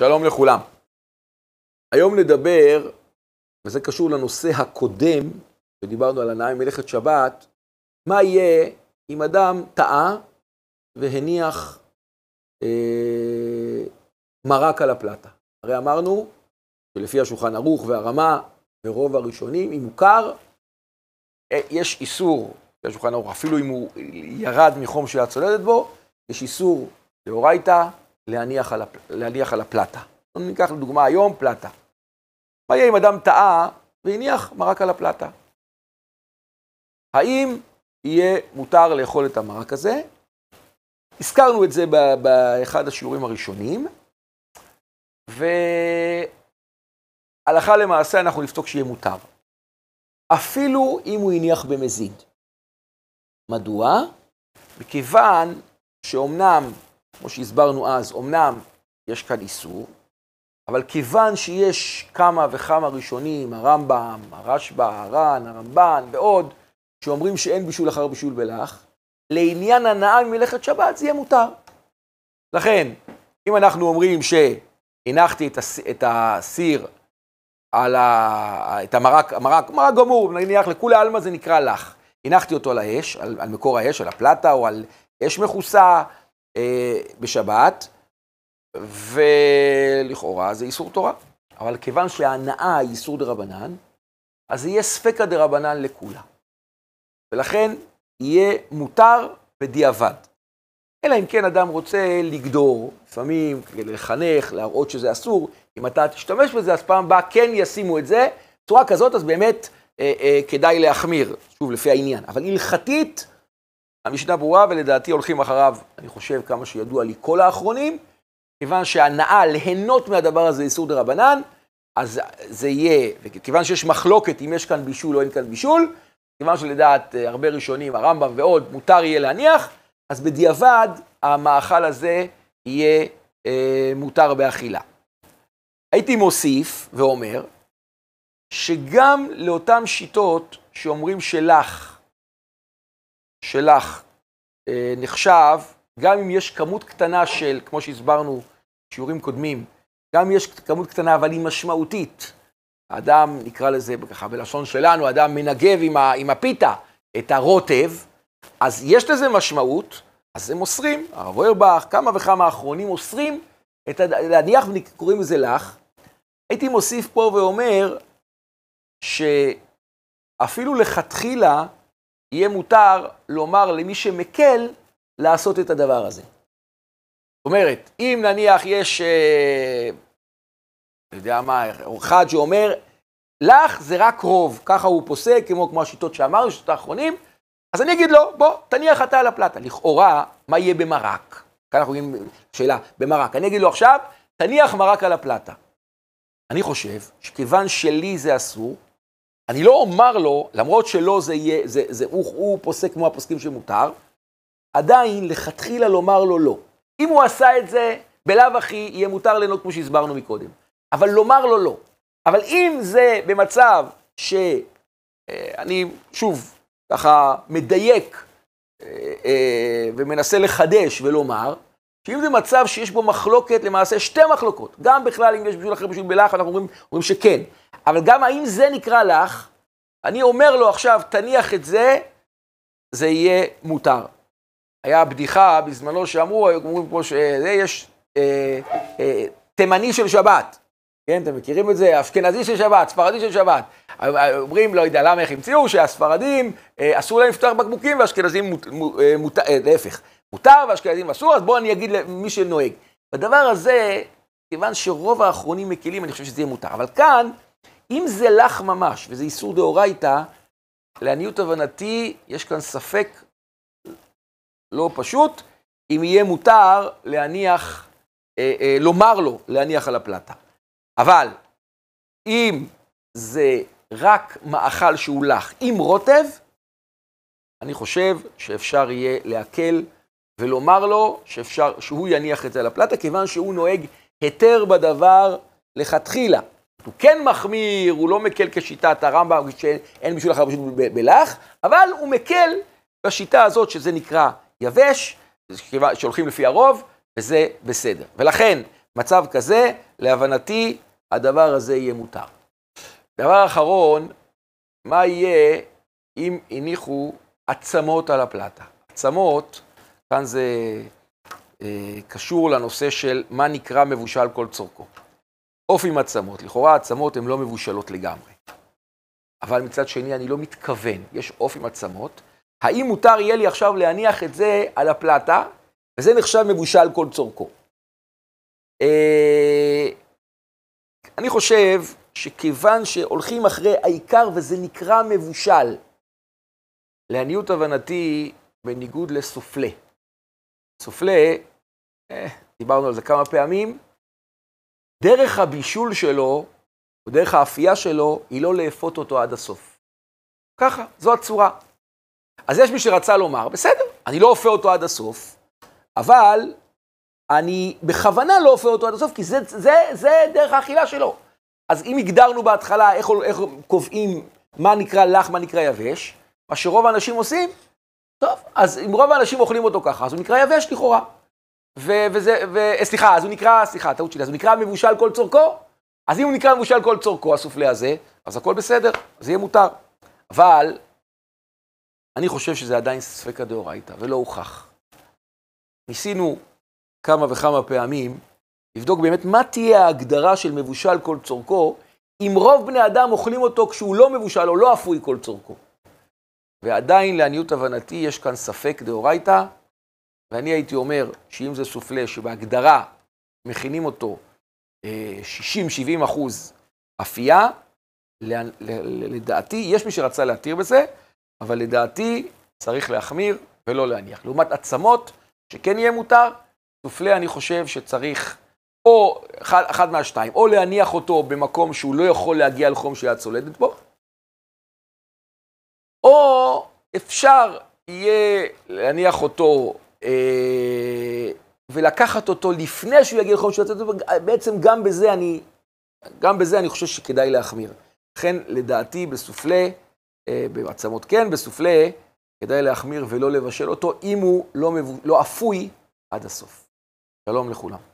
שלום לכולם. היום נדבר, וזה קשור לנושא הקודם, שדיברנו על הנאה מלאכת שבת, מה יהיה אם אדם טעה והניח אה, מרק על הפלטה. הרי אמרנו שלפי השולחן ערוך והרמה ורוב הראשונים, אם מוכר, אה, יש איסור, לפי השולחן ערוך, אפילו אם הוא ירד מחום שהיה צולדת בו, יש איסור לאורייתא להניח על, הפ... להניח על הפלטה. ניקח לדוגמה היום פלטה. מה יהיה אם אדם טעה והניח מרק על הפלטה? האם יהיה מותר לאכול את המרק הזה? הזכרנו את זה באחד השיעורים הראשונים, והלכה למעשה אנחנו נפתוק שיהיה מותר. אפילו אם הוא הניח במזיד. מדוע? מכיוון שאומנם כמו שהסברנו אז, אמנם יש כאן איסור, אבל כיוון שיש כמה וכמה ראשונים, הרמב"ם, הרשב"א, הר"ן, הרמב"ן ועוד, שאומרים שאין בישול אחר בישול בלח, לעניין הנאה ממלאכת שבת זה יהיה מותר. לכן, אם אנחנו אומרים שהנחתי את, הס... את הסיר על ה... את המרק, המרק, מרק גמור, נניח לכולי עלמא זה נקרא לך. הנחתי אותו על האש, על, על מקור האש, על הפלטה או על אש מכוסה, בשבת, ולכאורה זה איסור תורה. אבל כיוון שההנאה היא איסור דה רבנן, אז יהיה ספקא דה רבנן לכולה. ולכן יהיה מותר בדיעבד. אלא אם כן אדם רוצה לגדור, לפעמים לחנך, להראות שזה אסור, אם אתה תשתמש בזה, אז פעם הבאה כן ישימו את זה. בצורה כזאת, אז באמת אה, אה, כדאי להחמיר, שוב, לפי העניין. אבל הלכתית, המשנה ברורה, ולדעתי הולכים אחריו, אני חושב, כמה שידוע לי, כל האחרונים, כיוון שהנאה ליהנות מהדבר הזה איסור דה רבנן, אז זה יהיה, וכיוון שיש מחלוקת אם יש כאן בישול או אין כאן בישול, כיוון שלדעת אה, הרבה ראשונים, הרמב"ם ועוד, מותר יהיה להניח, אז בדיעבד המאכל הזה יהיה אה, מותר באכילה. הייתי מוסיף ואומר, שגם לאותן שיטות שאומרים שלך, שלך אה, נחשב, גם אם יש כמות קטנה של, כמו שהסברנו בשיעורים קודמים, גם אם יש כמות קטנה אבל היא משמעותית. האדם, נקרא לזה ככה בלשון שלנו, האדם מנגב עם, ה, עם הפיתה את הרוטב, אז יש לזה משמעות, אז הם אוסרים, הרב אוירבך, כמה וכמה אחרונים אוסרים את להניח וקוראים לזה לך. הייתי מוסיף פה ואומר שאפילו לכתחילה, יהיה מותר לומר למי שמקל לעשות את הדבר הזה. זאת אומרת, אם נניח יש, אה, אני יודע מה, אחד שאומר, לך זה רק רוב, ככה הוא פוסק, כמו, כמו השיטות שאמרנו, השיטות האחרונים, אז אני אגיד לו, בוא, תניח אתה על הפלטה. לכאורה, מה יהיה במרק? כאן אנחנו רואים שאלה, במרק. אני אגיד לו עכשיו, תניח מרק על הפלטה. אני חושב שכיוון שלי זה אסור, אני לא אומר לו, למרות שלא זה יהיה, זה, זה, הוא, הוא פוסק כמו הפוסקים שמותר, עדיין לכתחילה לומר לו לא. אם הוא עשה את זה, בלאו הכי יהיה מותר ליהנות כמו שהסברנו מקודם. אבל לומר לו לא. אבל אם זה במצב שאני, שוב, ככה מדייק אה, אה, ומנסה לחדש ולומר, שאם זה מצב שיש בו מחלוקת, למעשה שתי מחלוקות, גם בכלל אם יש בשביל אחר בשביל בלח, אנחנו אומרים, אומרים שכן, אבל גם האם זה נקרא לך, אני אומר לו עכשיו, תניח את זה, זה יהיה מותר. היה בדיחה בזמנו שאמרו, אומרים פה שיש אה, אה, תימני של שבת, כן, אתם מכירים את זה? אשכנזי של שבת, ספרדי של שבת. אומרים, לא יודע למה איך המציאו, שהספרדים אה, אסור להם לפתוח בקבוקים והאשכנזים מות, אה, מות, אה, להפך. מותר ואשכנזים אסור, אז בואו אני אגיד למי שנוהג. בדבר הזה, כיוון שרוב האחרונים מקלים, אני חושב שזה יהיה מותר. אבל כאן, אם זה לך ממש, וזה איסור דאורייתא, לעניות הבנתי, יש כאן ספק לא פשוט, אם יהיה מותר להניח, אה, אה, לומר לו להניח על הפלטה. אבל אם זה רק מאכל שהוא לך עם רוטב, אני חושב שאפשר יהיה להקל ולומר לו שאפשר, שהוא יניח את זה על הפלטה, כיוון שהוא נוהג היתר בדבר לכתחילה. הוא כן מחמיר, הוא לא מקל כשיטת הרמב"ם, שאין בשביל אחר בשביל בלח, אבל הוא מקל בשיטה הזאת, שזה נקרא יבש, שהולכים לפי הרוב, וזה בסדר. ולכן, מצב כזה, להבנתי, הדבר הזה יהיה מותר. דבר אחרון, מה יהיה אם הניחו עצמות על הפלטה? עצמות, כאן זה אה, קשור לנושא של מה נקרא מבושל כל צורכו. עוף עם עצמות, לכאורה עצמות הן לא מבושלות לגמרי. אבל מצד שני אני לא מתכוון, יש עוף עם עצמות. האם מותר יהיה לי עכשיו להניח את זה על הפלטה, וזה נחשב מבושל כל צורכו? אה, אני חושב שכיוון שהולכים אחרי העיקר וזה נקרא מבושל, לעניות הבנתי, בניגוד לסופלה. סופלה, אה, דיברנו על זה כמה פעמים, דרך הבישול שלו, או דרך האפייה שלו, היא לא לאפות אותו עד הסוף. ככה, זו הצורה. אז יש מי שרצה לומר, בסדר, אני לא אופה אותו עד הסוף, אבל אני בכוונה לא אופה אותו עד הסוף, כי זה, זה, זה דרך האכילה שלו. אז אם הגדרנו בהתחלה איך, איך קובעים מה נקרא לח, מה נקרא יבש, מה שרוב האנשים עושים, טוב, אז אם רוב האנשים אוכלים אותו ככה, אז הוא נקרא יבש לכאורה. וזה, ו- סליחה, אז הוא נקרא, סליחה, טעות שלי, אז הוא נקרא מבושל כל צורכו? אז אם הוא נקרא מבושל כל צורכו, הסופלה הזה, אז הכל בסדר, אז יהיה מותר. אבל, אני חושב שזה עדיין ספקא דאורייתא, ולא הוכח. ניסינו כמה וכמה פעמים לבדוק באמת מה תהיה ההגדרה של מבושל כל צורכו, אם רוב בני אדם אוכלים אותו כשהוא לא מבושל או לא אפוי כל צורכו. ועדיין, לעניות הבנתי, יש כאן ספק דאורייתא, ואני הייתי אומר שאם זה סופלה שבהגדרה מכינים אותו 60-70 אה, אחוז אפייה, לדעתי, יש מי שרצה להתיר בזה, אבל לדעתי צריך להחמיר ולא להניח. לעומת עצמות, שכן יהיה מותר, סופלה אני חושב שצריך, או אחד, אחד מהשתיים, או להניח אותו במקום שהוא לא יכול להגיע לחום שיד צולדת בו, או אפשר יהיה להניח אותו ולקחת אותו לפני שהוא יגיע שיד צולדת בו, בעצם גם בזה אני, גם בזה אני חושב שכדאי להחמיר. לכן לדעתי בסופלה, אה, בעצמות כן, בסופלה, כדאי להחמיר ולא לבשל אותו אם הוא לא, מבו, לא אפוי עד הסוף. שלום לכולם.